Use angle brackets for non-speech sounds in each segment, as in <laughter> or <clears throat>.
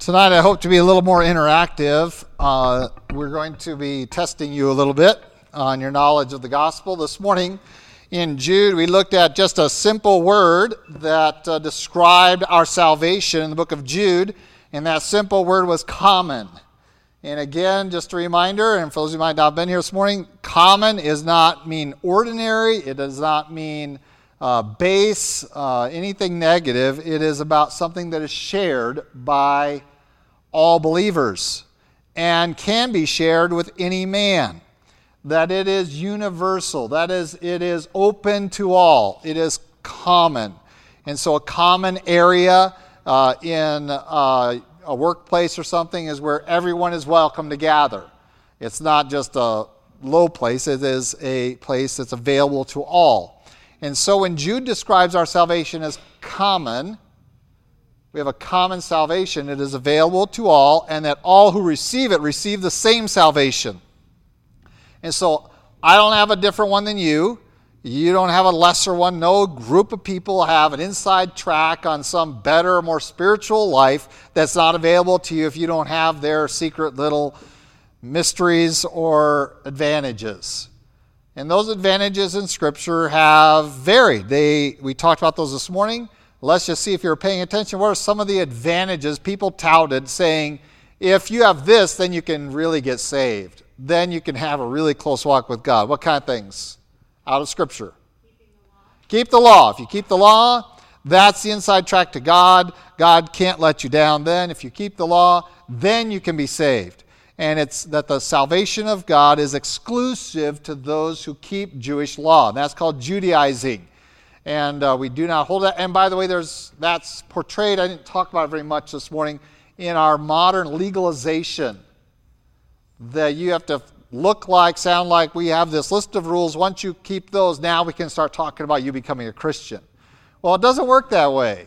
Tonight, I hope to be a little more interactive. Uh, we're going to be testing you a little bit on your knowledge of the gospel. This morning in Jude, we looked at just a simple word that uh, described our salvation in the book of Jude, and that simple word was common. And again, just a reminder, and for those who might not have been here this morning, common is not mean ordinary, it does not mean uh, base, uh, anything negative. It is about something that is shared by all believers and can be shared with any man. That it is universal, that is, it is open to all, it is common. And so, a common area uh, in uh, a workplace or something is where everyone is welcome to gather. It's not just a low place, it is a place that's available to all. And so, when Jude describes our salvation as common, we have a common salvation. It is available to all, and that all who receive it receive the same salvation. And so I don't have a different one than you. You don't have a lesser one. No group of people have an inside track on some better, more spiritual life that's not available to you if you don't have their secret little mysteries or advantages. And those advantages in Scripture have varied. They, we talked about those this morning. Let's just see if you're paying attention. What are some of the advantages people touted saying, if you have this, then you can really get saved? Then you can have a really close walk with God. What kind of things? Out of Scripture. Keep the law. If you keep the law, that's the inside track to God. God can't let you down then. If you keep the law, then you can be saved. And it's that the salvation of God is exclusive to those who keep Jewish law. And that's called Judaizing and uh, we do not hold that. And by the way, there's that's portrayed. I didn't talk about it very much this morning in our modern legalization. That you have to look like, sound like. We have this list of rules. Once you keep those, now we can start talking about you becoming a Christian. Well, it doesn't work that way.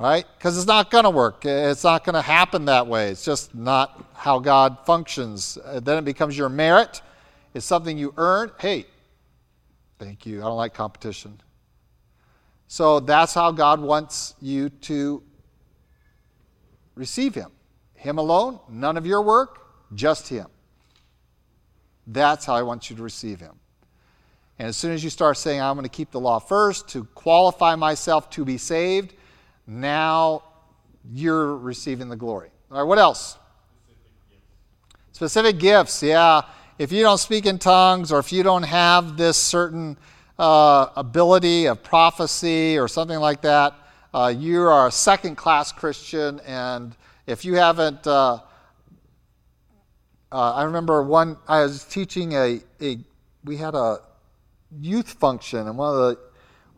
Right? Because it's not going to work. It's not going to happen that way. It's just not how God functions. Then it becomes your merit. It's something you earn. Hey, Thank you. I don't like competition. So that's how God wants you to receive Him. Him alone, none of your work, just Him. That's how I want you to receive Him. And as soon as you start saying, I'm going to keep the law first to qualify myself to be saved, now you're receiving the glory. All right, what else? Specific gifts, Specific gifts yeah if you don't speak in tongues or if you don't have this certain uh, ability of prophecy or something like that, uh, you are a second class Christian. And if you haven't, uh, uh, I remember one, I was teaching a, a, we had a youth function, and one of the,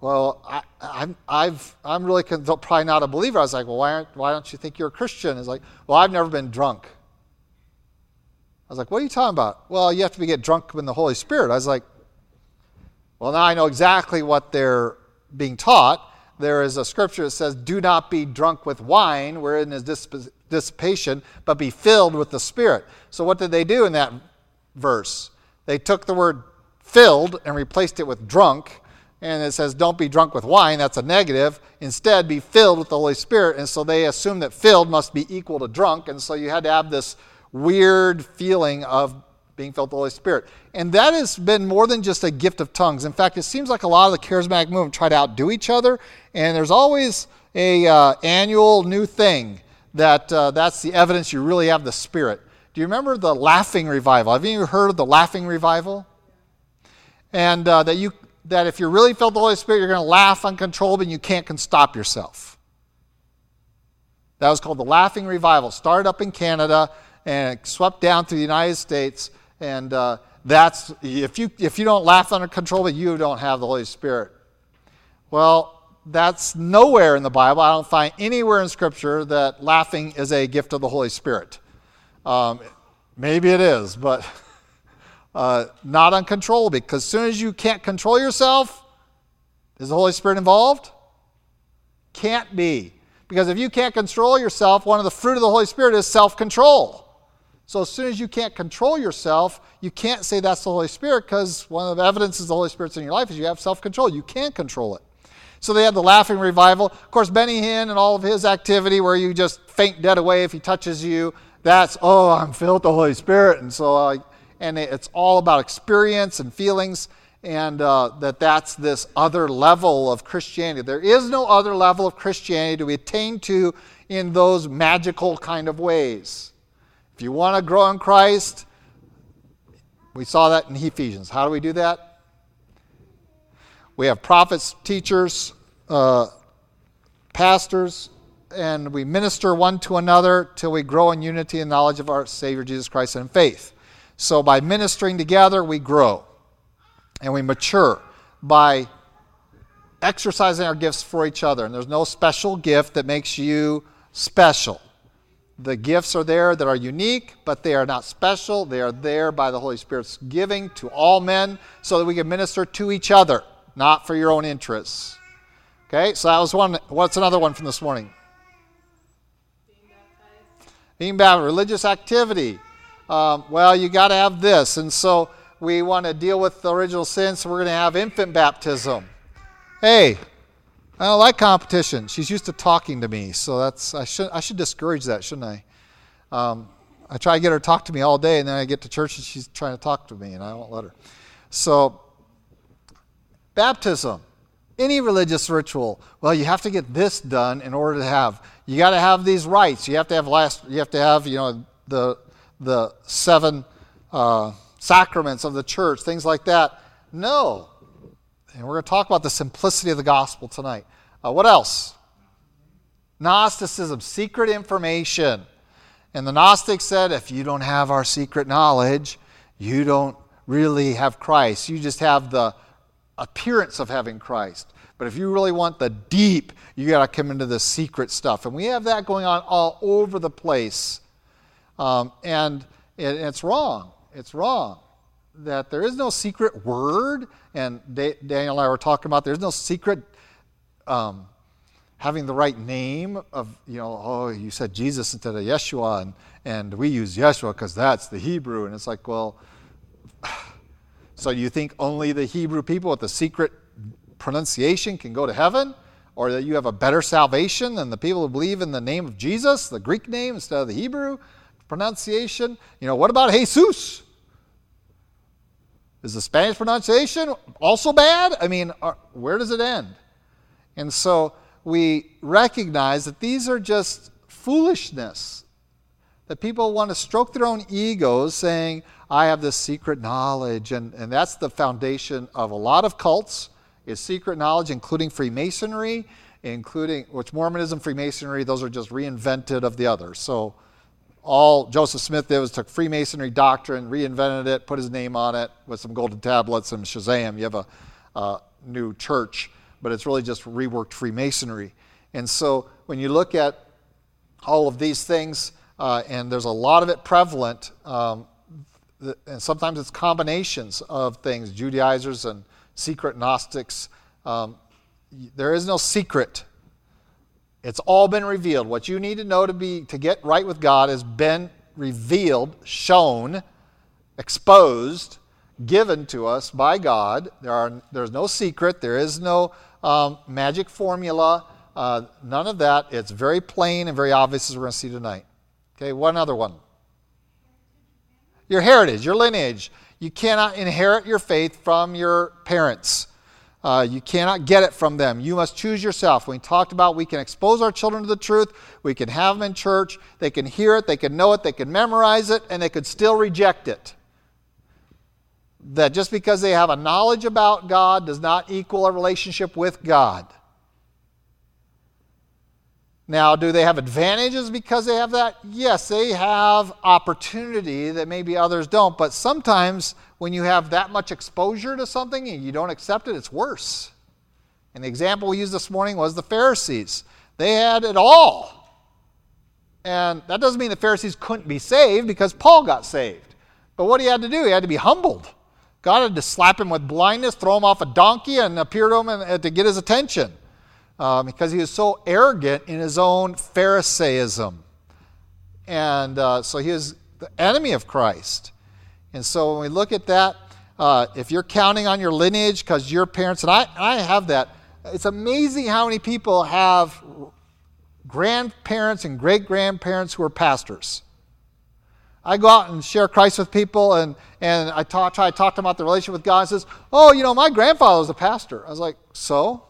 well, I, I'm, I've, I'm really probably not a believer. I was like, well, why, why don't you think you're a Christian? It's like, well, I've never been drunk. I was like, what are you talking about? Well, you have to get drunk in the Holy Spirit. I was like, well, now I know exactly what they're being taught. There is a scripture that says, do not be drunk with wine, wherein is dissipation, but be filled with the Spirit. So, what did they do in that verse? They took the word filled and replaced it with drunk. And it says, don't be drunk with wine. That's a negative. Instead, be filled with the Holy Spirit. And so they assumed that filled must be equal to drunk. And so you had to have this weird feeling of being filled with the Holy Spirit. And that has been more than just a gift of tongues. In fact, it seems like a lot of the charismatic movement try to outdo each other, and there's always a uh, annual new thing that uh, that's the evidence you really have the Spirit. Do you remember the laughing revival? Have you heard of the laughing revival? And uh, that you that if you're really filled with the Holy Spirit, you're going to laugh uncontrollably and you can't stop yourself. That was called the Laughing Revival. Started up in Canada and it swept down through the United States. And uh, that's, if you, if you don't laugh under control, but you don't have the Holy Spirit. Well, that's nowhere in the Bible. I don't find anywhere in Scripture that laughing is a gift of the Holy Spirit. Um, maybe it is, but <laughs> uh, not uncontrollable. Because as soon as you can't control yourself, is the Holy Spirit involved? Can't be. Because if you can't control yourself, one of the fruit of the Holy Spirit is self control. So as soon as you can't control yourself, you can't say that's the Holy Spirit because one of the evidences the Holy Spirit's in your life is you have self control. You can't control it. So they had the laughing revival. Of course, Benny Hinn and all of his activity where you just faint dead away if he touches you. That's, oh, I'm filled with the Holy Spirit. And so, uh, and it's all about experience and feelings and uh, that that's this other level of Christianity. There is no other level of Christianity to be attained to in those magical kind of ways. If you want to grow in Christ, we saw that in Ephesians. How do we do that? We have prophets, teachers, uh, pastors, and we minister one to another till we grow in unity and knowledge of our Savior Jesus Christ and faith. So by ministering together, we grow and we mature by exercising our gifts for each other. And there's no special gift that makes you special. The gifts are there that are unique, but they are not special. They are there by the Holy Spirit's giving to all men so that we can minister to each other not for your own interests. Okay, so that was one. What's another one from this morning? Being baptized. Being baptized, religious activity. Um, well, you got to have this, and so we want to deal with the original sin, so we're going to have infant baptism. Hey, I don't like competition. She's used to talking to me, so that's I should I should discourage that, shouldn't I? Um, I try to get her to talk to me all day, and then I get to church and she's trying to talk to me, and I won't let her. So Baptism, any religious ritual. Well, you have to get this done in order to have. You got to have these rites. You have to have last. You have to have you know the the seven uh, sacraments of the church, things like that. No, and we're going to talk about the simplicity of the gospel tonight. Uh, what else? Gnosticism, secret information. And the Gnostics said, if you don't have our secret knowledge, you don't really have Christ. You just have the appearance of having Christ. But if you really want the deep, you got to come into the secret stuff. And we have that going on all over the place. Um, and it, it's wrong. It's wrong that there is no secret word. And Daniel and I were talking about there's no secret um, having the right name of, you know, oh, you said Jesus instead of Yeshua, and, and we use Yeshua because that's the Hebrew. And it's like, well, <sighs> so you think only the Hebrew people with the secret pronunciation can go to heaven? Or that you have a better salvation than the people who believe in the name of Jesus, the Greek name instead of the Hebrew pronunciation? You know, what about Jesus? Is the Spanish pronunciation also bad? I mean, are, where does it end? And so we recognize that these are just foolishness. That people want to stroke their own egos saying, I have this secret knowledge. And, and that's the foundation of a lot of cults is secret knowledge, including Freemasonry, including which Mormonism, Freemasonry, those are just reinvented of the others. So all Joseph Smith did was took Freemasonry doctrine, reinvented it, put his name on it with some golden tablets and Shazam. You have a, new church, but it's really just reworked Freemasonry. And so when you look at all of these things, uh, and there's a lot of it prevalent, um, and sometimes it's combinations of things, Judaizers and secret Gnostics. Um, there is no secret. It's all been revealed. What you need to know to be to get right with God has been revealed, shown, exposed, given to us by God. There are there's no secret. There is no um, magic formula. Uh, none of that. It's very plain and very obvious as we're going to see tonight. Okay, one other one your heritage, your lineage. You cannot inherit your faith from your parents. Uh, you cannot get it from them. You must choose yourself. We talked about we can expose our children to the truth. We can have them in church. They can hear it, they can know it, they can memorize it, and they could still reject it. That just because they have a knowledge about God does not equal a relationship with God. Now, do they have advantages because they have that? Yes, they have opportunity that maybe others don't, but sometimes when you have that much exposure to something and you don't accept it, it's worse. And the example we used this morning was the Pharisees. They had it all. And that doesn't mean the Pharisees couldn't be saved because Paul got saved. But what he had to do, he had to be humbled. God had to slap him with blindness, throw him off a donkey, and appear to him to get his attention um, because he was so arrogant in his own Pharisaism. And uh, so he was the enemy of Christ. And so when we look at that, uh, if you're counting on your lineage because your parents, and I, I have that, It's amazing how many people have grandparents and great grandparents who are pastors. I go out and share Christ with people, and, and I talk, try to talk to them about the relationship with God. And says, "Oh, you know, my grandfather was a pastor." I was like, "So?"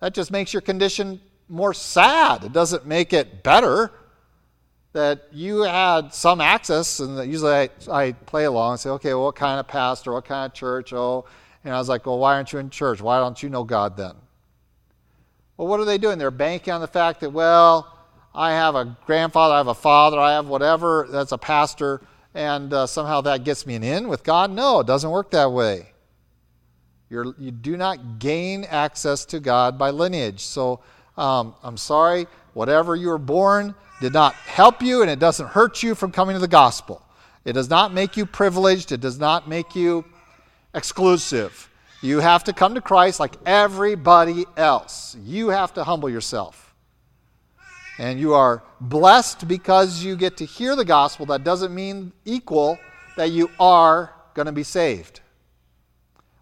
That just makes your condition more sad. It doesn't make it better that you had some access, and usually I, I play along and say, "Okay, well, what kind of pastor? What kind of church?" Oh, and I was like, "Well, why aren't you in church? Why don't you know God then?" Well, what are they doing? They're banking on the fact that, well I have a grandfather, I have a father, I have whatever that's a pastor, and uh, somehow that gets me an in with God. No, it doesn't work that way. You're, you do not gain access to God by lineage. So um, I'm sorry, whatever you were born did not help you, and it doesn't hurt you from coming to the gospel. It does not make you privileged, it does not make you exclusive. You have to come to Christ like everybody else. You have to humble yourself. And you are blessed because you get to hear the gospel. That doesn't mean equal that you are going to be saved.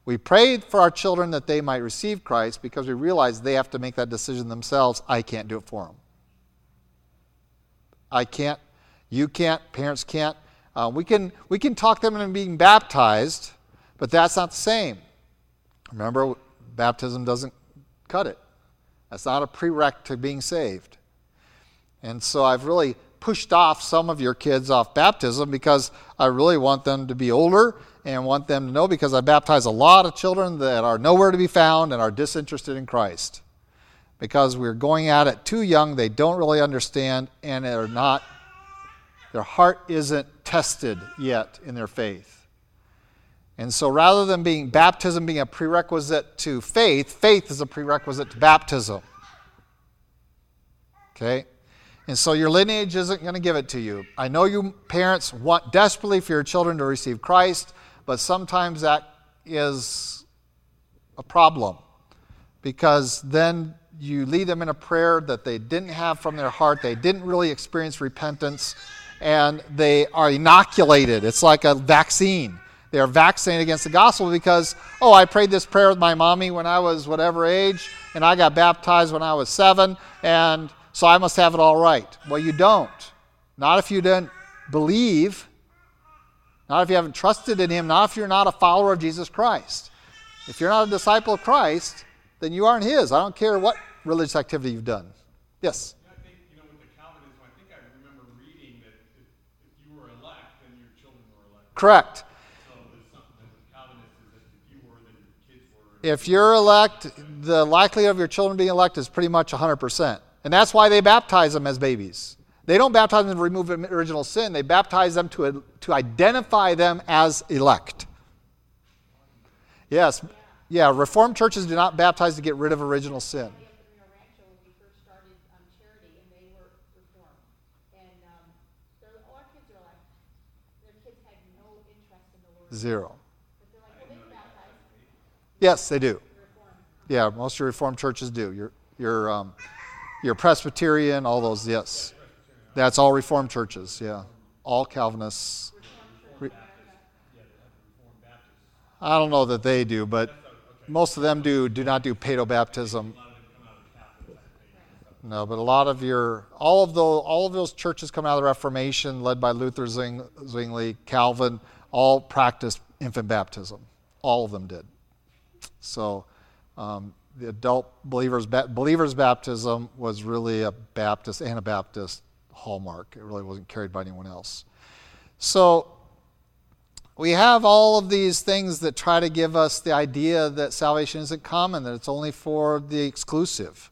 We prayed for our children that they might receive Christ because we realize they have to make that decision themselves. I can't do it for them. I can't. You can't. Parents can't. Uh, we, can, we can talk them into being baptized, but that's not the same. Remember, baptism doesn't cut it. That's not a prereq to being saved. And so I've really pushed off some of your kids off baptism because I really want them to be older and want them to know because I baptize a lot of children that are nowhere to be found and are disinterested in Christ. Because we're going at it too young, they don't really understand and they're not their heart isn't tested yet in their faith. And so rather than being baptism being a prerequisite to faith, faith is a prerequisite to baptism. Okay? And so your lineage isn't going to give it to you. I know you parents want desperately for your children to receive Christ, but sometimes that is a problem because then you lead them in a prayer that they didn't have from their heart. They didn't really experience repentance, and they are inoculated. It's like a vaccine. They are vaccinated against the gospel because, oh, I prayed this prayer with my mommy when I was whatever age, and I got baptized when I was seven, and so I must have it all right. Well, you don't. Not if you didn't believe, not if you haven't trusted in Him, not if you're not a follower of Jesus Christ. If you're not a disciple of Christ, then you aren't His. I don't care what religious activity you've done. Yes? I think, you know, with the Calvinism, I think I remember reading that if, if you were elect, then your children were elect. Correct. So there's something that with Calvinists is that if you were, then your kids were. If you're elect, the likelihood of your children being elect is pretty much 100%. And that's why they baptize them as babies. They don't baptize them to remove original sin, they baptize them to, to identify them as elect. Yes, yeah, Reformed churches do not baptize to get rid of original sin. Zero. Yes, they do. Yeah, most of your Reformed churches do. Your, your um, your Presbyterian, all those, yes. That's all Reformed churches, yeah. All Calvinists. I don't know that they do, but most of them do do not do paedobaptism. No, but a lot of your all of those all of those churches come out of the Reformation, led by Luther, Zwingli, Calvin, all practiced infant baptism. All of them did. So um, the adult believers believers baptism was really a Baptist Anabaptist hallmark. It really wasn't carried by anyone else. So we have all of these things that try to give us the idea that salvation isn't common, that it's only for the exclusive.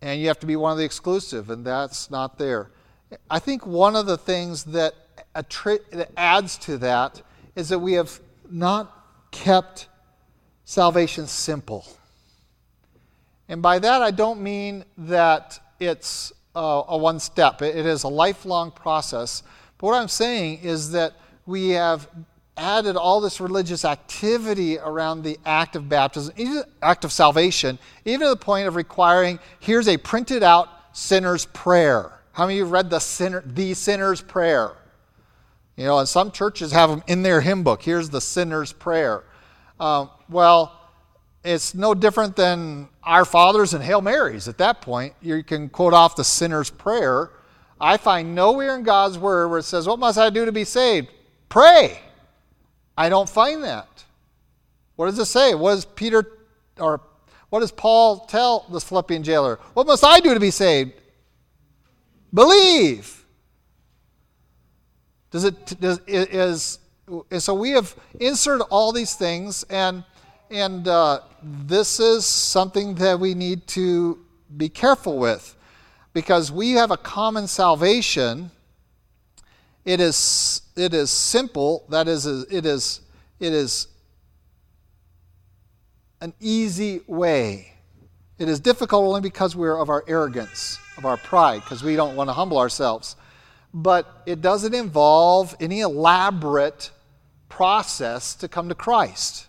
And you have to be one of the exclusive, and that's not there. I think one of the things that, that adds to that is that we have not kept salvation simple. And by that, I don't mean that it's a, a one step, it is a lifelong process. But what I'm saying is that we have added all this religious activity around the act of baptism, act of salvation, even to the point of requiring here's a printed out sinner's prayer. How many of you read the sinner, the sinner's prayer? You know, and some churches have them in their hymn book. Here's the sinner's prayer. Um, well, it's no different than our fathers and Hail Marys at that point. You can quote off the sinner's prayer. I find nowhere in God's word where it says, What must I do to be saved? Pray. I don't find that. What does it say? What does Peter or what does Paul tell the Philippian jailer? What must I do to be saved? Believe. Does it does is so we have inserted all these things and and uh, this is something that we need to be careful with because we have a common salvation. It is, it is simple, that is, it is, it is an easy way. It is difficult only because we're of our arrogance, of our pride, because we don't want to humble ourselves. But it doesn't involve any elaborate process to come to Christ.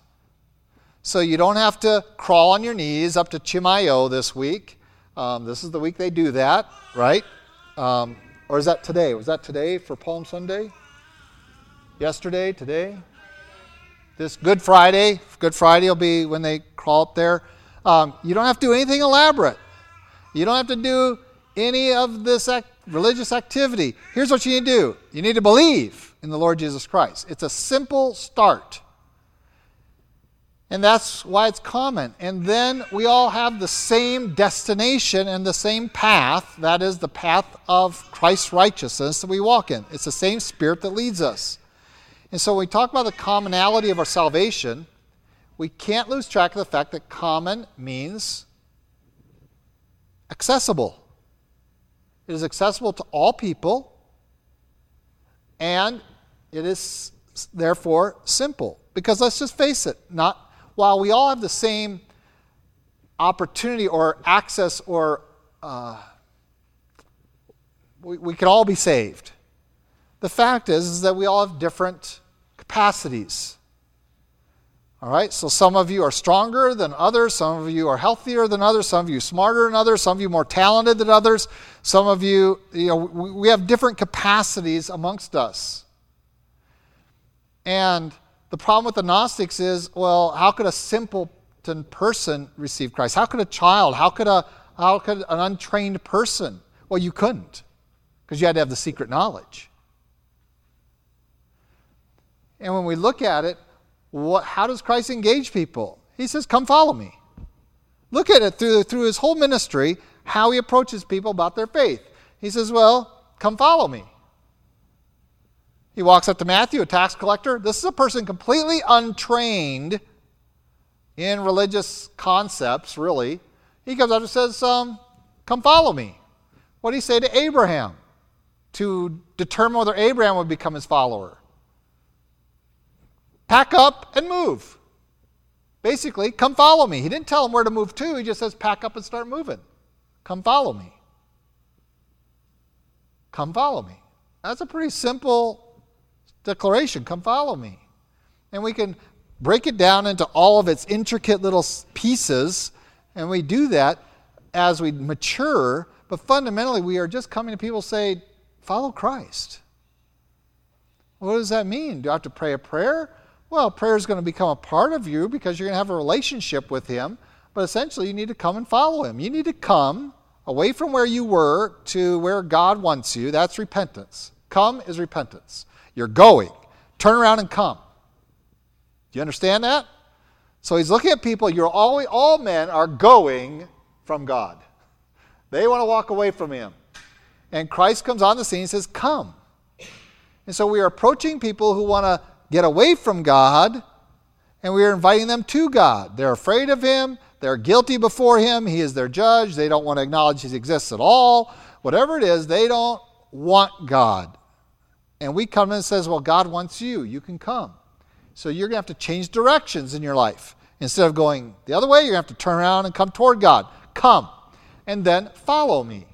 So you don't have to crawl on your knees up to Chimayo this week. Um, this is the week they do that, right? Um, or is that today? Was that today for Palm Sunday? Yesterday? Today? This Good Friday. Good Friday will be when they crawl up there. Um, you don't have to do anything elaborate. You don't have to do any of this religious activity. Here's what you need to do you need to believe in the Lord Jesus Christ. It's a simple start. And that's why it's common. And then we all have the same destination and the same path. That is the path of Christ's righteousness that we walk in. It's the same spirit that leads us. And so when we talk about the commonality of our salvation, we can't lose track of the fact that common means accessible. It is accessible to all people, and it is therefore simple. Because let's just face it, not while we all have the same opportunity or access or uh, we, we can all be saved. The fact is, is that we all have different capacities. All right, so some of you are stronger than others, some of you are healthier than others, some of you smarter than others, some of you more talented than others, some of you, you know, we, we have different capacities amongst us. And the problem with the Gnostics is well, how could a simpleton person receive Christ? How could a child? How could, a, how could an untrained person? Well, you couldn't because you had to have the secret knowledge. And when we look at it, what, how does Christ engage people? He says, Come follow me. Look at it through, through his whole ministry, how he approaches people about their faith. He says, Well, come follow me. He walks up to Matthew, a tax collector. This is a person completely untrained in religious concepts, really. He comes up and says, um, Come follow me. What did he say to Abraham to determine whether Abraham would become his follower? Pack up and move. Basically, come follow me. He didn't tell him where to move to, he just says, Pack up and start moving. Come follow me. Come follow me. That's a pretty simple declaration come follow me. And we can break it down into all of its intricate little pieces, and we do that as we mature. But fundamentally, we are just coming to people say, follow Christ. What does that mean? Do I have to pray a prayer? Well, prayer is going to become a part of you because you're going to have a relationship with Him. But essentially, you need to come and follow Him. You need to come away from where you were to where God wants you. That's repentance. Come is repentance. You're going. Turn around and come. Do you understand that? So he's looking at people, you're all, all men are going from God. They want to walk away from him. And Christ comes on the scene and says, Come. And so we are approaching people who want to get away from God, and we are inviting them to God. They're afraid of him, they're guilty before him, he is their judge, they don't want to acknowledge he exists at all. Whatever it is, they don't want God. And we come in and says, well, God wants you. You can come. So you're going to have to change directions in your life. Instead of going the other way, you're going to have to turn around and come toward God. Come. And then follow me.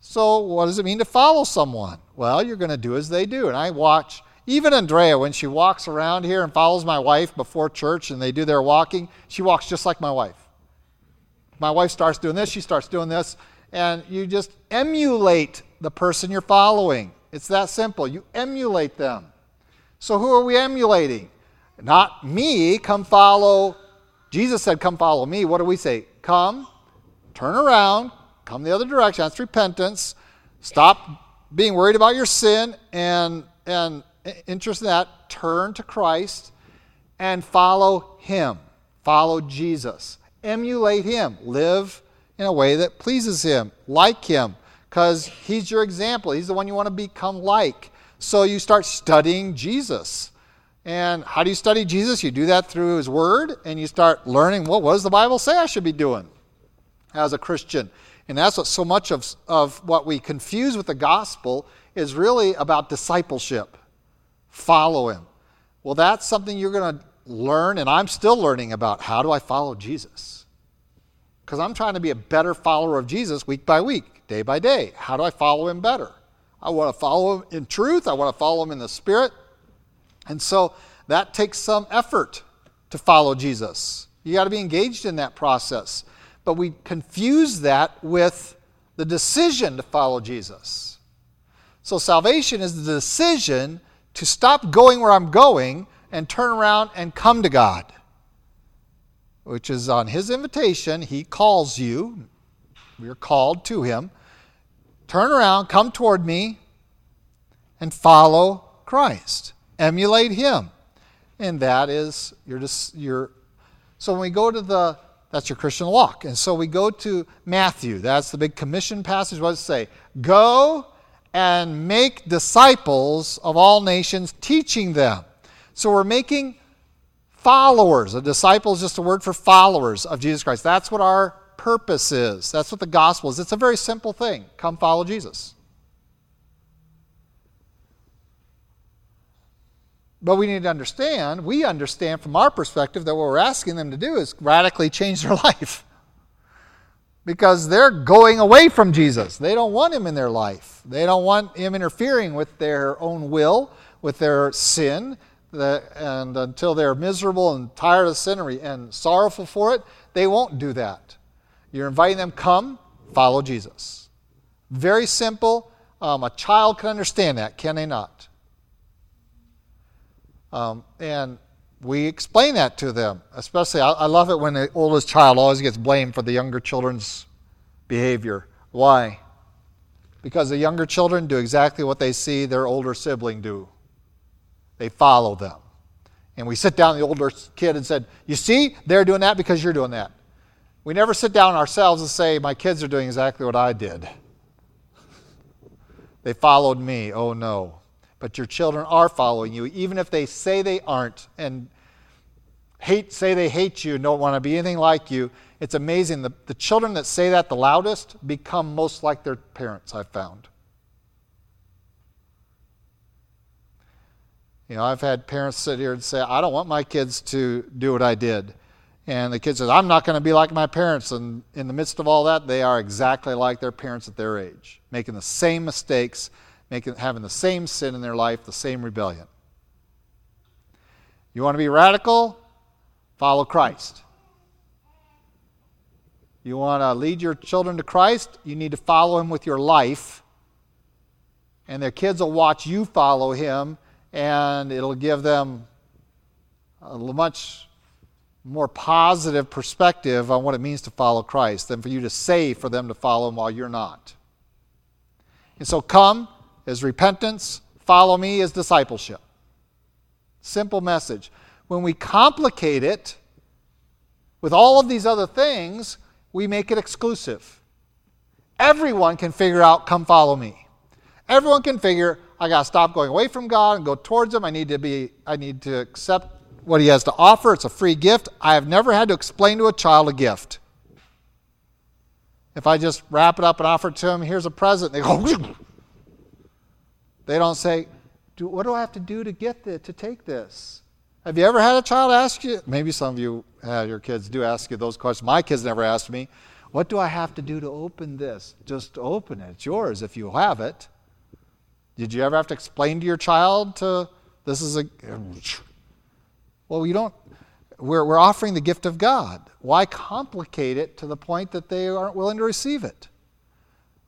So what does it mean to follow someone? Well, you're going to do as they do. And I watch, even Andrea, when she walks around here and follows my wife before church and they do their walking, she walks just like my wife. My wife starts doing this, she starts doing this, and you just emulate the person you're following. It's that simple. You emulate them. So who are we emulating? Not me, come follow Jesus said, Come follow me. What do we say? Come, turn around, come the other direction. That's repentance. Stop being worried about your sin and, and interest in that. Turn to Christ and follow Him. Follow Jesus. Emulate Him. Live in a way that pleases Him. Like Him. Because He's your example. He's the one you want to become like. So you start studying Jesus. And how do you study Jesus? You do that through His Word, and you start learning well, what does the Bible say I should be doing as a Christian? And that's what so much of, of what we confuse with the gospel is really about discipleship. Follow Him. Well, that's something you're going to learn, and I'm still learning about. How do I follow Jesus? Because I'm trying to be a better follower of Jesus week by week, day by day. How do I follow Him better? I want to follow Him in truth, I want to follow Him in the Spirit. And so that takes some effort to follow Jesus. You got to be engaged in that process. But we confuse that with the decision to follow Jesus. So salvation is the decision to stop going where I'm going and turn around and come to God, which is on His invitation. He calls you. We're called to Him. Turn around, come toward me, and follow Christ emulate him. And that is your, your so when we go to the that's your Christian walk. And so we go to Matthew. That's the big commission passage. What does it say? Go and make disciples of all nations, teaching them. So we're making followers. A disciple is just a word for followers of Jesus Christ. That's what our purpose is. That's what the gospel is. It's a very simple thing. Come follow Jesus. But we need to understand, we understand from our perspective that what we're asking them to do is radically change their <laughs> life. Because they're going away from Jesus. They don't want him in their life. They don't want him interfering with their own will, with their sin. And until they're miserable and tired of sin and sorrowful for it, they won't do that. You're inviting them, come, follow Jesus. Very simple. Um, a child can understand that, can they not? Um, and we explain that to them. Especially, I, I love it when the oldest child always gets blamed for the younger children's behavior. Why? Because the younger children do exactly what they see their older sibling do. They follow them. And we sit down the older kid and said, You see, they're doing that because you're doing that. We never sit down ourselves and say, My kids are doing exactly what I did. they followed me. Oh no but your children are following you, even if they say they aren't and hate, say they hate you and don't want to be anything like you. It's amazing. The, the children that say that the loudest become most like their parents, I've found. You know, I've had parents sit here and say, I don't want my kids to do what I did. And the kid says, I'm not going to be like my parents. And in the midst of all that, they are exactly like their parents at their age, making the same mistakes, making, having the same sin in their life, the same rebellion. You want to be radical? Follow Christ. You want to lead your children to Christ? You need to follow Him with your life. And their kids will watch you follow Him, and it'll give them a much more positive perspective on what it means to follow Christ than for you to say for them to follow Him while you're not. And so come as repentance, follow me as discipleship. Simple message. When we complicate it with all of these other things, we make it exclusive. Everyone can figure out, come follow me. Everyone can figure, I got to stop going away from God and go towards Him. I need to be, I need to accept what He has to offer. It's a free gift. I have never had to explain to a child a gift. If I just wrap it up and offer it to him, here's a present, they go, They don't say, do, What do I have to do to get this, to take this? Have you ever had a child ask you? Maybe some of you, uh, your kids do ask you those questions. My kids never asked me, What do I have to do to open this? Just open it. It's yours if you have it. Did you ever have to explain to your child to this is a well, you don't we're, we're offering the gift of God. Why complicate it to the point that they aren't willing to receive it?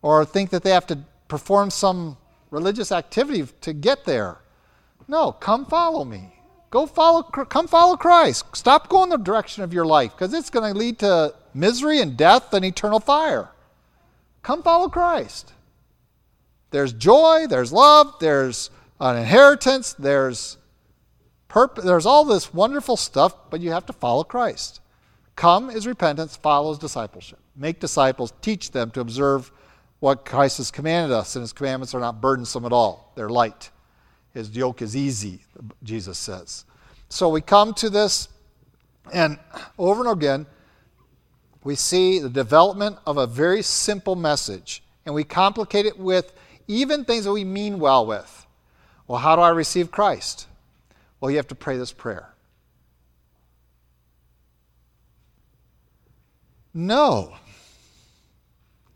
Or think that they have to perform some religious activity to get there. No, come follow me. Go follow, come follow Christ. Stop going the direction of your life because it's going to lead to misery and death and eternal fire. Come follow Christ. There's joy, there's love, there's an inheritance, there's purpose, there's all this wonderful stuff, but you have to follow Christ. Come is repentance, follows discipleship. Make disciples, teach them to observe what Christ has commanded us, and his commandments are not burdensome at all. They're light. His yoke is easy, Jesus says. So we come to this, and over and again, we see the development of a very simple message, and we complicate it with even things that we mean well with. Well, how do I receive Christ? You have to pray this prayer. No.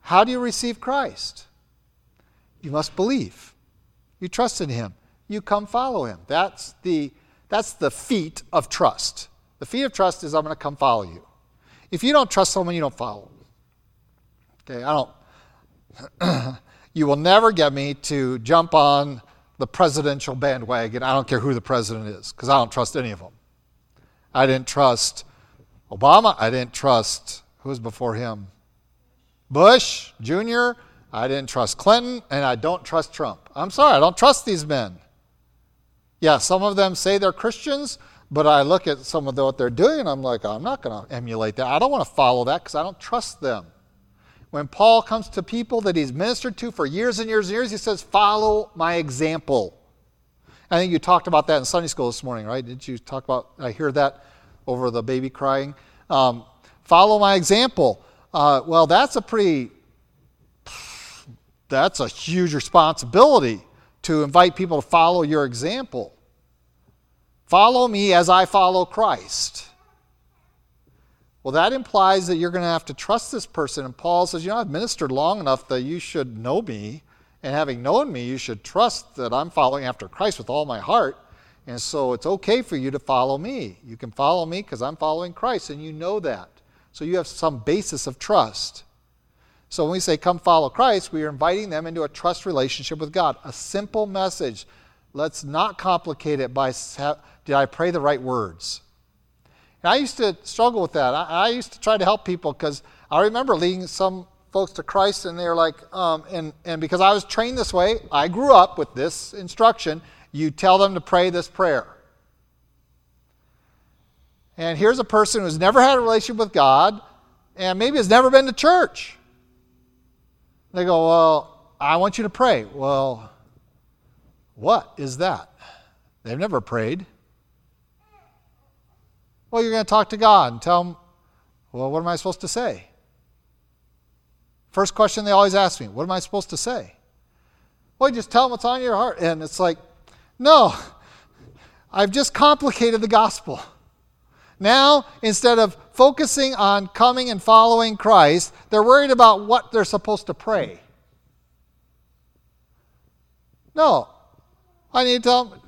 How do you receive Christ? You must believe. You trust in Him you come follow him. That's the, that's the feat of trust. The feat of trust is I'm going to come follow you. If you don't trust someone, you don't follow. Okay, I don't. <clears throat> you will never get me to jump on the presidential bandwagon. I don't care who the president is, because I don't trust any of them. I didn't trust Obama. I didn't trust who was before him? Bush Jr. I didn't trust Clinton, and I don't trust Trump. I'm sorry, I don't trust these men. Yeah, some of them say they're Christians, but I look at some of what they're doing and I'm like, I'm not going to emulate that. I don't want to follow that because I don't trust them. When Paul comes to people that he's ministered to for years and years and years, he says, Follow my example. I think you talked about that in Sunday school this morning, right? Did you talk about, I hear that over the baby crying? Um, follow my example. Uh, well, that's a pretty, that's a huge responsibility to invite people to follow your example. Follow me as I follow Christ. Well, that implies that you're going to have to trust this person. And Paul says, You know, I've ministered long enough that you should know me. And having known me, you should trust that I'm following after Christ with all my heart. And so it's okay for you to follow me. You can follow me because I'm following Christ, and you know that. So you have some basis of trust. So when we say come follow Christ, we are inviting them into a trust relationship with God. A simple message. Let's not complicate it by did I pray the right words? I used to struggle with that. I, I used to try to help people because I remember leading some folks to Christ and they're like, um, and, and because I was trained this way, I grew up with this instruction. You tell them to pray this prayer. And here's a person who's never had a relationship with God and maybe has never been to church. They go, Well, I want you to pray. Well, what is that? They've never prayed. Well, you're going to talk to God and tell him, Well, what am I supposed to say? First question they always ask me, What am I supposed to say? Well, you just tell them what's on your heart. And it's like, No, I've just complicated the gospel. Now, instead of focusing on coming and following Christ, they're worried about what they're supposed to pray. No. I need to tell them,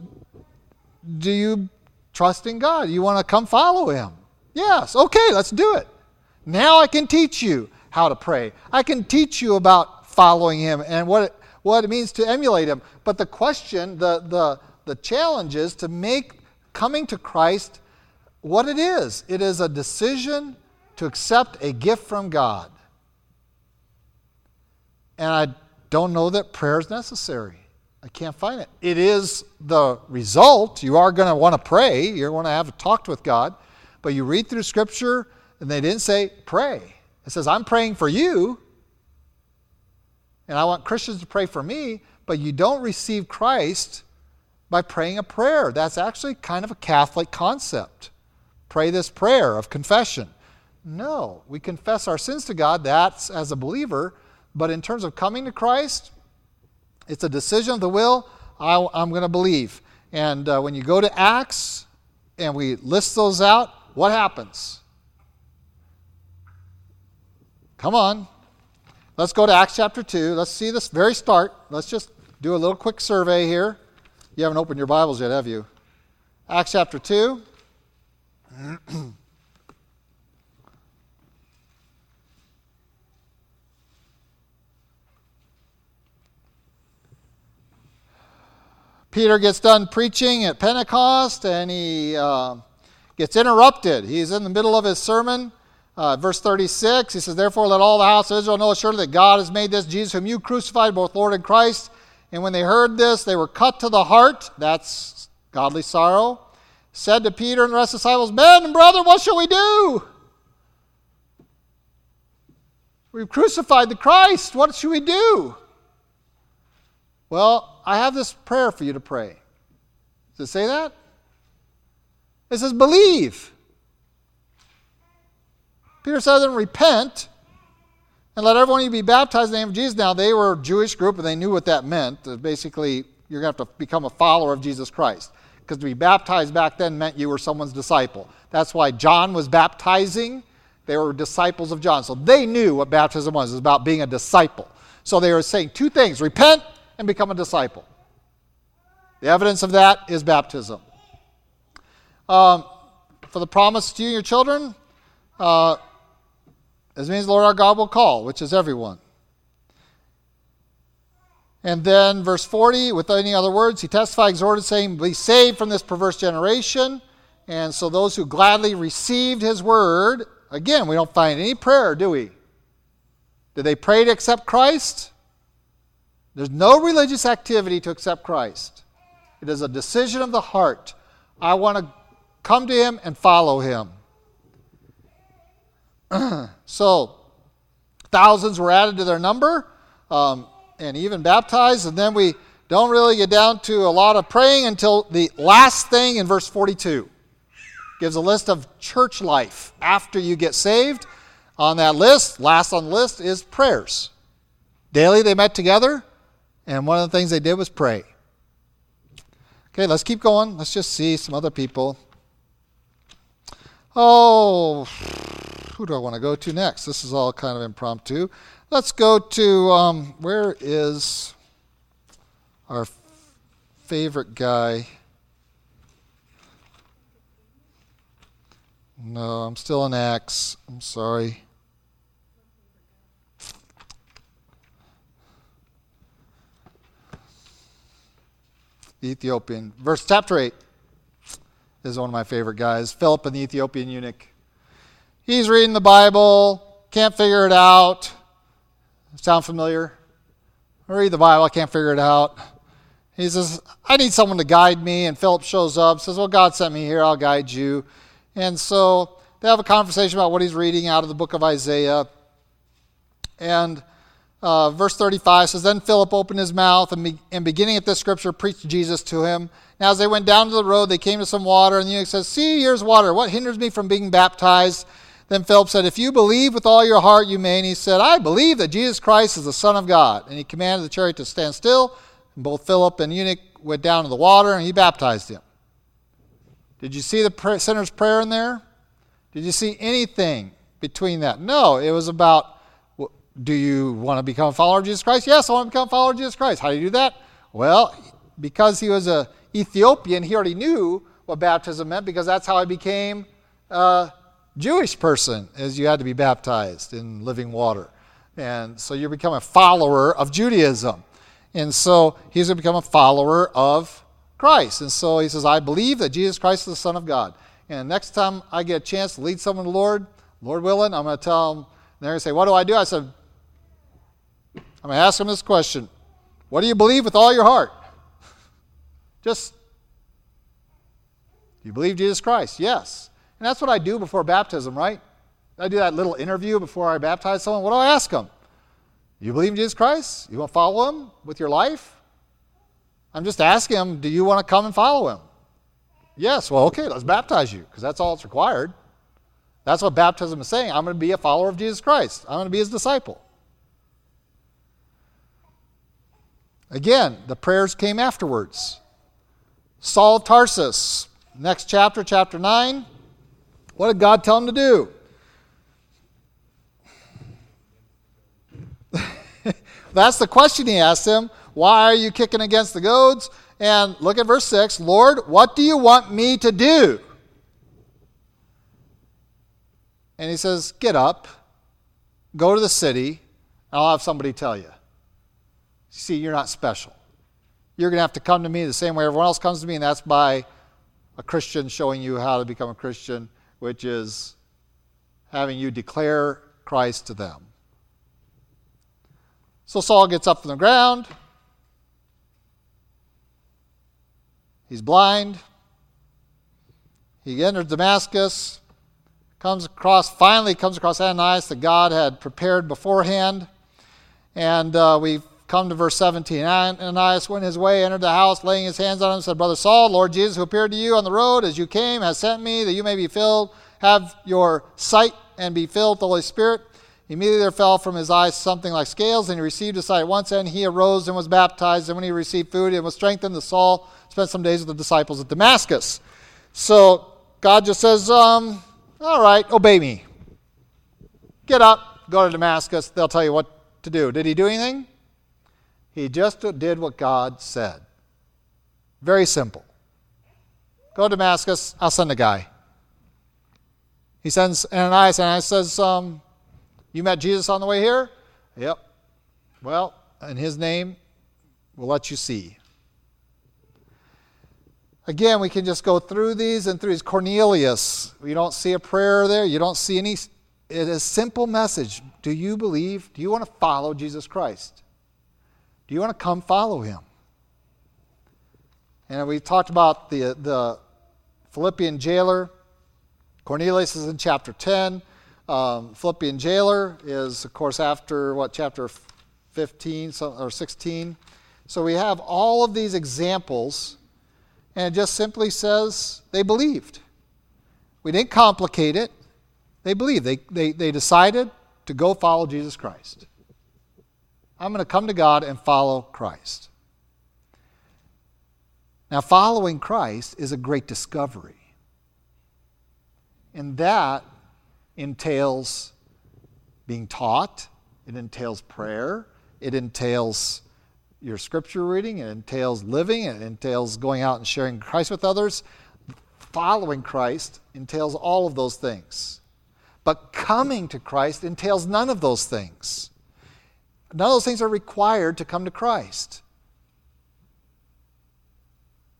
do you trust in God? You want to come follow Him? Yes. Okay, let's do it. Now I can teach you how to pray. I can teach you about following Him and what it, what it means to emulate Him. But the question, the, the, the challenge is to make coming to Christ what it is it is a decision to accept a gift from God. And I don't know that prayer is necessary. I can't find it. It is the result. You are going to want to pray, you're going to have talked with God. But you read through Scripture, and they didn't say, pray. It says, I'm praying for you, and I want Christians to pray for me, but you don't receive Christ by praying a prayer. That's actually kind of a Catholic concept pray this prayer of confession. No, we confess our sins to God, that's as a believer. But in terms of coming to Christ, it's a decision of the will. I, am going to believe. And uh, when you go to Acts and we list those out, what happens? Come on. Let's go to Acts chapter 2. Let's see this very start. Let's just do a little quick survey here. You haven't opened your Bibles yet, have you? Acts chapter 2. <clears throat> Peter gets done preaching at Pentecost and he uh, gets interrupted. He's in the middle of his sermon. Uh, verse 36, he says, Therefore, let all the house of Israel know assuredly that God has made this Jesus, whom you crucified, both Lord and Christ. And when they heard this, they were cut to the heart. That's godly sorrow. Said to Peter and the rest of the disciples, Men and brother, what shall we do? We've crucified the Christ. What should we do? Well, I have this prayer for you to pray. Does it say that? It says, believe. Peter says, then repent and let everyone of you be baptized in the name of Jesus. Now, they were a Jewish group and they knew what that meant. Uh, basically, you're going to have to become a follower of Jesus Christ. Because to be baptized back then meant you were someone's disciple. That's why John was baptizing. They were disciples of John. So they knew what baptism was. It was about being a disciple. So they were saying two things repent and become a disciple. The evidence of that is baptism. Um, for the promise to you and your children, uh, this means Lord our God will call, which is everyone. And then verse 40, with any other words, he testified, exhorted, saying, Be saved from this perverse generation. And so those who gladly received his word, again, we don't find any prayer, do we? Did they pray to accept Christ? There's no religious activity to accept Christ. It is a decision of the heart. I want to come to him and follow him. <clears throat> so, thousands were added to their number. Um, and even baptized. And then we don't really get down to a lot of praying until the last thing in verse 42. Gives a list of church life after you get saved. On that list, last on the list, is prayers. Daily they met together, and one of the things they did was pray. Okay, let's keep going. Let's just see some other people. Oh, who do I want to go to next? This is all kind of impromptu. Let's go to um, where is our favorite guy? No, I'm still in Acts. I'm sorry. The Ethiopian. Verse chapter 8 is one of my favorite guys. Philip and the Ethiopian eunuch. He's reading the Bible, can't figure it out Sound familiar? I read the Bible, I can't figure it out. He says, I need someone to guide me. And Philip shows up, says, Well, God sent me here, I'll guide you. And so they have a conversation about what he's reading out of the book of Isaiah. And uh, verse 35 says, Then Philip opened his mouth and, be, and, beginning at this scripture, preached Jesus to him. Now, as they went down to the road, they came to some water, and the eunuch says, See, here's water. What hinders me from being baptized? Then Philip said, If you believe with all your heart, you may. And he said, I believe that Jesus Christ is the Son of God. And he commanded the chariot to stand still. And both Philip and eunuch went down to the water, and he baptized him. Did you see the sinner's prayer in there? Did you see anything between that? No, it was about do you want to become a follower of Jesus Christ? Yes, I want to become a follower of Jesus Christ. How do you do that? Well, because he was a Ethiopian, he already knew what baptism meant because that's how he became a Jewish person is you had to be baptized in living water. And so you become a follower of Judaism. And so he's going to become a follower of Christ. And so he says, I believe that Jesus Christ is the Son of God. And next time I get a chance to lead someone to the Lord, Lord willing, I'm going to tell them, and they're going to say, What do I do? I said, I'm going to ask them this question What do you believe with all your heart? Just, you believe Jesus Christ? Yes. And that's what I do before baptism, right? I do that little interview before I baptize someone. What do I ask them? You believe in Jesus Christ? You want to follow him with your life? I'm just asking them, do you want to come and follow him? Yes. Well, okay, let's baptize you because that's all that's required. That's what baptism is saying. I'm going to be a follower of Jesus Christ, I'm going to be his disciple. Again, the prayers came afterwards. Saul of Tarsus, next chapter, chapter 9. What did God tell him to do? <laughs> That's the question he asked him. Why are you kicking against the goads? And look at verse 6 Lord, what do you want me to do? And he says, Get up, go to the city, and I'll have somebody tell you. See, you're not special. you're going to have to come to me the same way everyone else comes to me, and that's by a Christian showing you how to become a Christian, which is having you declare Christ to them. So Saul gets up from the ground. He's blind. He enters Damascus, comes across, finally comes across Ananias that God had prepared beforehand. And uh, we come to verse 17. Ananias went his way, entered the house, laying his hands on him, said, Brother Saul, Lord Jesus, who appeared to you on the road as you came, has sent me that you may be filled, have your sight, and be filled with the Holy Spirit. Immediately there fell from his eyes something like scales, and he received his sight once, and he arose and was baptized. And when he received food and was strengthened, the Saul spent some days with the disciples at Damascus. So God just says, um, All right, obey me. Get up, go to Damascus. They'll tell you what to do. Did he do anything? He just did what God said. Very simple. Go to Damascus, I'll send a guy. He sends Ananias, and Ananias says, um, you met Jesus on the way here? Yep. Well, in his name, we'll let you see. Again, we can just go through these and through these. Cornelius, you don't see a prayer there. You don't see any. It is a simple message. Do you believe? Do you want to follow Jesus Christ? Do you want to come follow him? And we talked about the, the Philippian jailer. Cornelius is in chapter 10. Um, Philippian jailer is, of course, after what, chapter 15 or 16. So we have all of these examples, and it just simply says they believed. We didn't complicate it. They believed. They, they, they decided to go follow Jesus Christ. I'm going to come to God and follow Christ. Now, following Christ is a great discovery. And that entails being taught, it entails prayer, it entails your scripture reading, it entails living, it entails going out and sharing Christ with others. Following Christ entails all of those things. But coming to Christ entails none of those things. None of those things are required to come to Christ.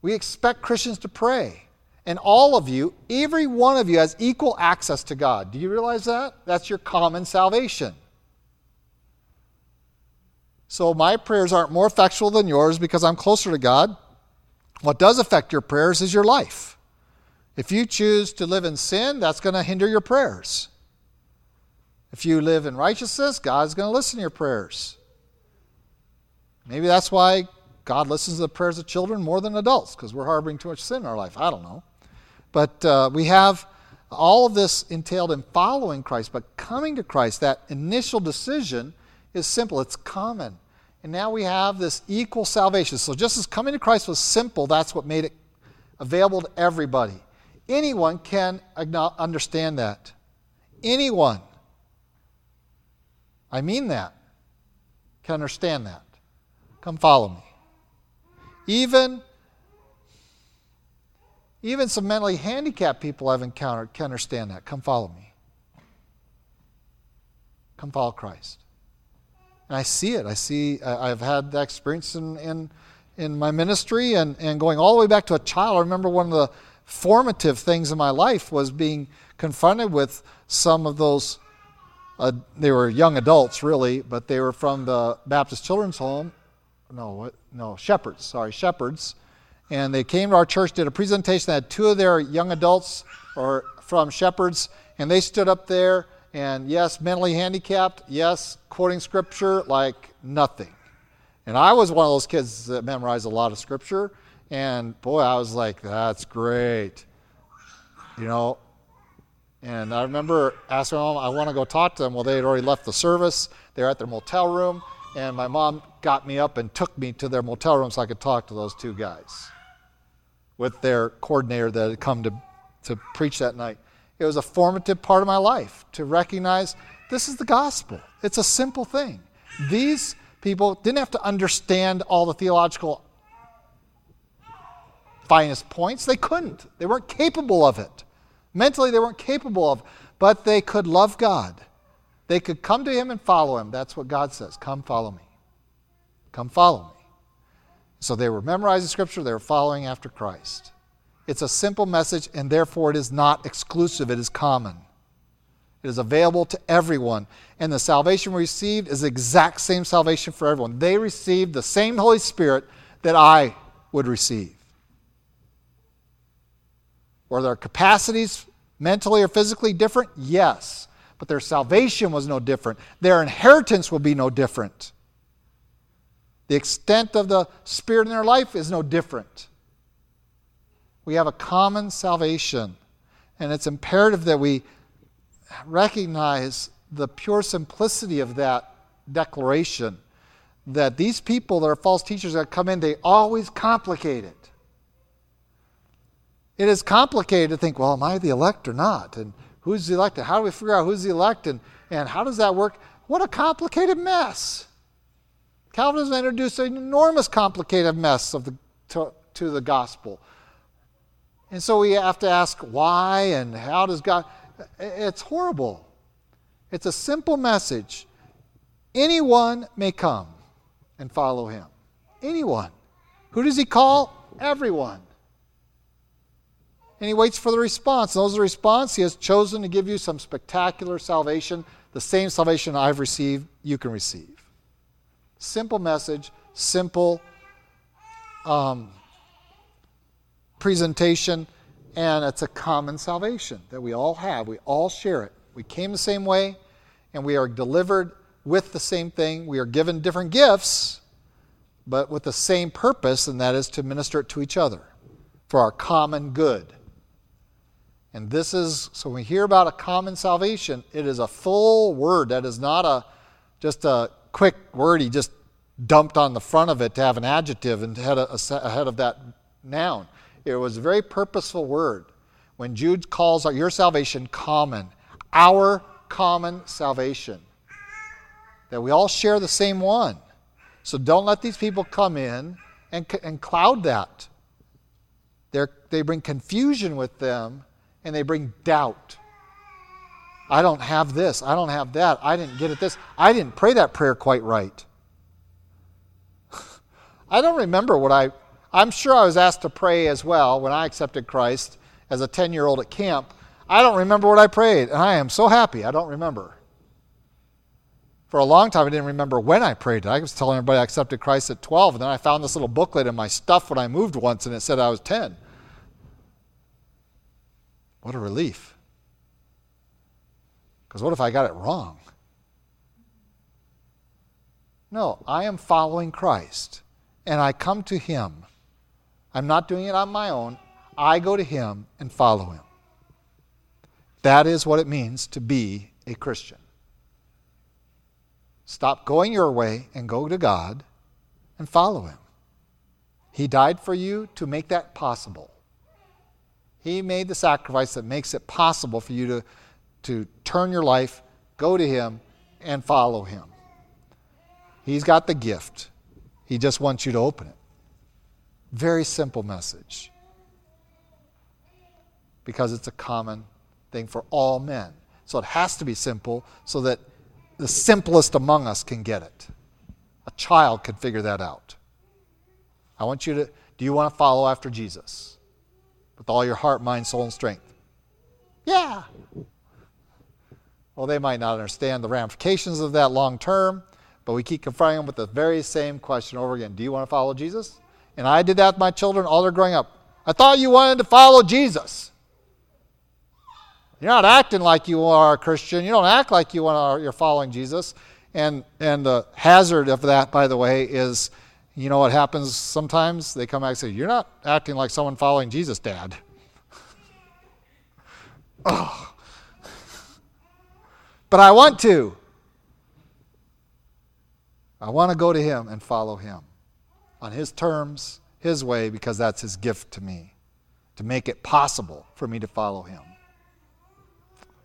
We expect Christians to pray. And all of you, every one of you, has equal access to God. Do you realize that? That's your common salvation. So my prayers aren't more effectual than yours because I'm closer to God. What does affect your prayers is your life. If you choose to live in sin, that's going to hinder your prayers. If you live in righteousness, God's going to listen to your prayers. Maybe that's why God listens to the prayers of children more than adults, because we're harboring too much sin in our life. I don't know. But uh, we have all of this entailed in following Christ, but coming to Christ, that initial decision is simple, it's common. And now we have this equal salvation. So just as coming to Christ was simple, that's what made it available to everybody. Anyone can understand that. Anyone. I mean that. Can understand that. Come follow me. Even even some mentally handicapped people I've encountered can understand that. Come follow me. Come follow Christ. And I see it. I see, I've had that experience in, in, in my ministry and, and going all the way back to a child. I remember one of the formative things in my life was being confronted with some of those. Uh, they were young adults, really, but they were from the Baptist Children's Home. No, what? No, shepherds. Sorry, shepherds and they came to our church, did a presentation. They had two of their young adults or from shepherds, and they stood up there and yes, mentally handicapped, yes, quoting scripture like nothing. And I was one of those kids that memorized a lot of scripture, and boy, I was like, that's great. You know, and I remember asking my mom, I want to go talk to them. Well, they had already left the service. They were at their motel room, and my mom got me up and took me to their motel room so I could talk to those two guys with their coordinator that had come to, to preach that night. It was a formative part of my life to recognize this is the gospel. It's a simple thing. These people didn't have to understand all the theological finest points. They couldn't. They weren't capable of it. Mentally, they weren't capable of, but they could love God. They could come to Him and follow Him. That's what God says. Come follow me. Come follow me. So they were memorizing Scripture, they were following after Christ. It's a simple message, and therefore it is not exclusive, it is common. It is available to everyone. And the salvation received is the exact same salvation for everyone. They received the same Holy Spirit that I would receive. Were their capacities mentally or physically different? Yes. But their salvation was no different. Their inheritance will be no different. The extent of the Spirit in their life is no different. We have a common salvation, and it's imperative that we recognize the pure simplicity of that declaration that these people that are false teachers that come in, they always complicate it. It is complicated to think, well, am I the elect or not? And who's the elected? How do we figure out who's the elect? And, and how does that work? What a complicated mess. Calvinism introduced an enormous complicated mess of the, to, to the gospel. And so we have to ask why and how does God. It's horrible. It's a simple message. Anyone may come and follow him. Anyone. Who does he call? Everyone. And he waits for the response. And those are the response. He has chosen to give you some spectacular salvation, the same salvation I've received, you can receive. Simple message, simple um, presentation, and it's a common salvation that we all have. We all share it. We came the same way, and we are delivered with the same thing. We are given different gifts, but with the same purpose, and that is to minister it to each other for our common good. And this is, so when we hear about a common salvation, it is a full word. That is not a just a quick word he just dumped on the front of it to have an adjective and ahead of that noun. It was a very purposeful word. When Jude calls your salvation common, our common salvation, that we all share the same one. So don't let these people come in and, and cloud that. They're, they bring confusion with them and they bring doubt. I don't have this. I don't have that. I didn't get at this. I didn't pray that prayer quite right. <laughs> I don't remember what I, I'm sure I was asked to pray as well when I accepted Christ as a 10 year old at camp. I don't remember what I prayed, and I am so happy I don't remember. For a long time, I didn't remember when I prayed. I was telling everybody I accepted Christ at 12, and then I found this little booklet in my stuff when I moved once, and it said I was 10. What a relief. Because what if I got it wrong? No, I am following Christ, and I come to Him. I'm not doing it on my own. I go to Him and follow Him. That is what it means to be a Christian. Stop going your way and go to God and follow Him. He died for you to make that possible. He made the sacrifice that makes it possible for you to, to turn your life, go to Him, and follow Him. He's got the gift. He just wants you to open it. Very simple message. Because it's a common thing for all men. So it has to be simple so that the simplest among us can get it. A child can figure that out. I want you to do you want to follow after Jesus? With all your heart, mind, soul, and strength? Yeah. Well, they might not understand the ramifications of that long term, but we keep confronting them with the very same question over again Do you want to follow Jesus? And I did that with my children all their growing up. I thought you wanted to follow Jesus. You're not acting like you are a Christian. You don't act like you are, you're following Jesus. And, and the hazard of that, by the way, is you know what happens sometimes? They come back and say, You're not acting like someone following Jesus, Dad. <laughs> oh. But I want to. I want to go to Him and follow Him on His terms, His way, because that's His gift to me, to make it possible for me to follow Him.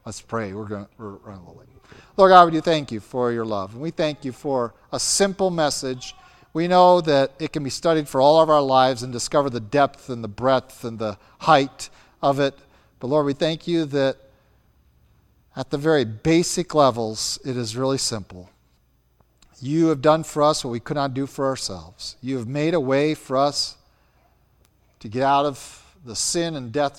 Let's pray. We're going to running a little late. Lord God, we do thank you for your love. And we thank you for a simple message we know that it can be studied for all of our lives and discover the depth and the breadth and the height of it. But Lord, we thank you that at the very basic levels, it is really simple. You have done for us what we could not do for ourselves. You have made a way for us to get out of the sin and death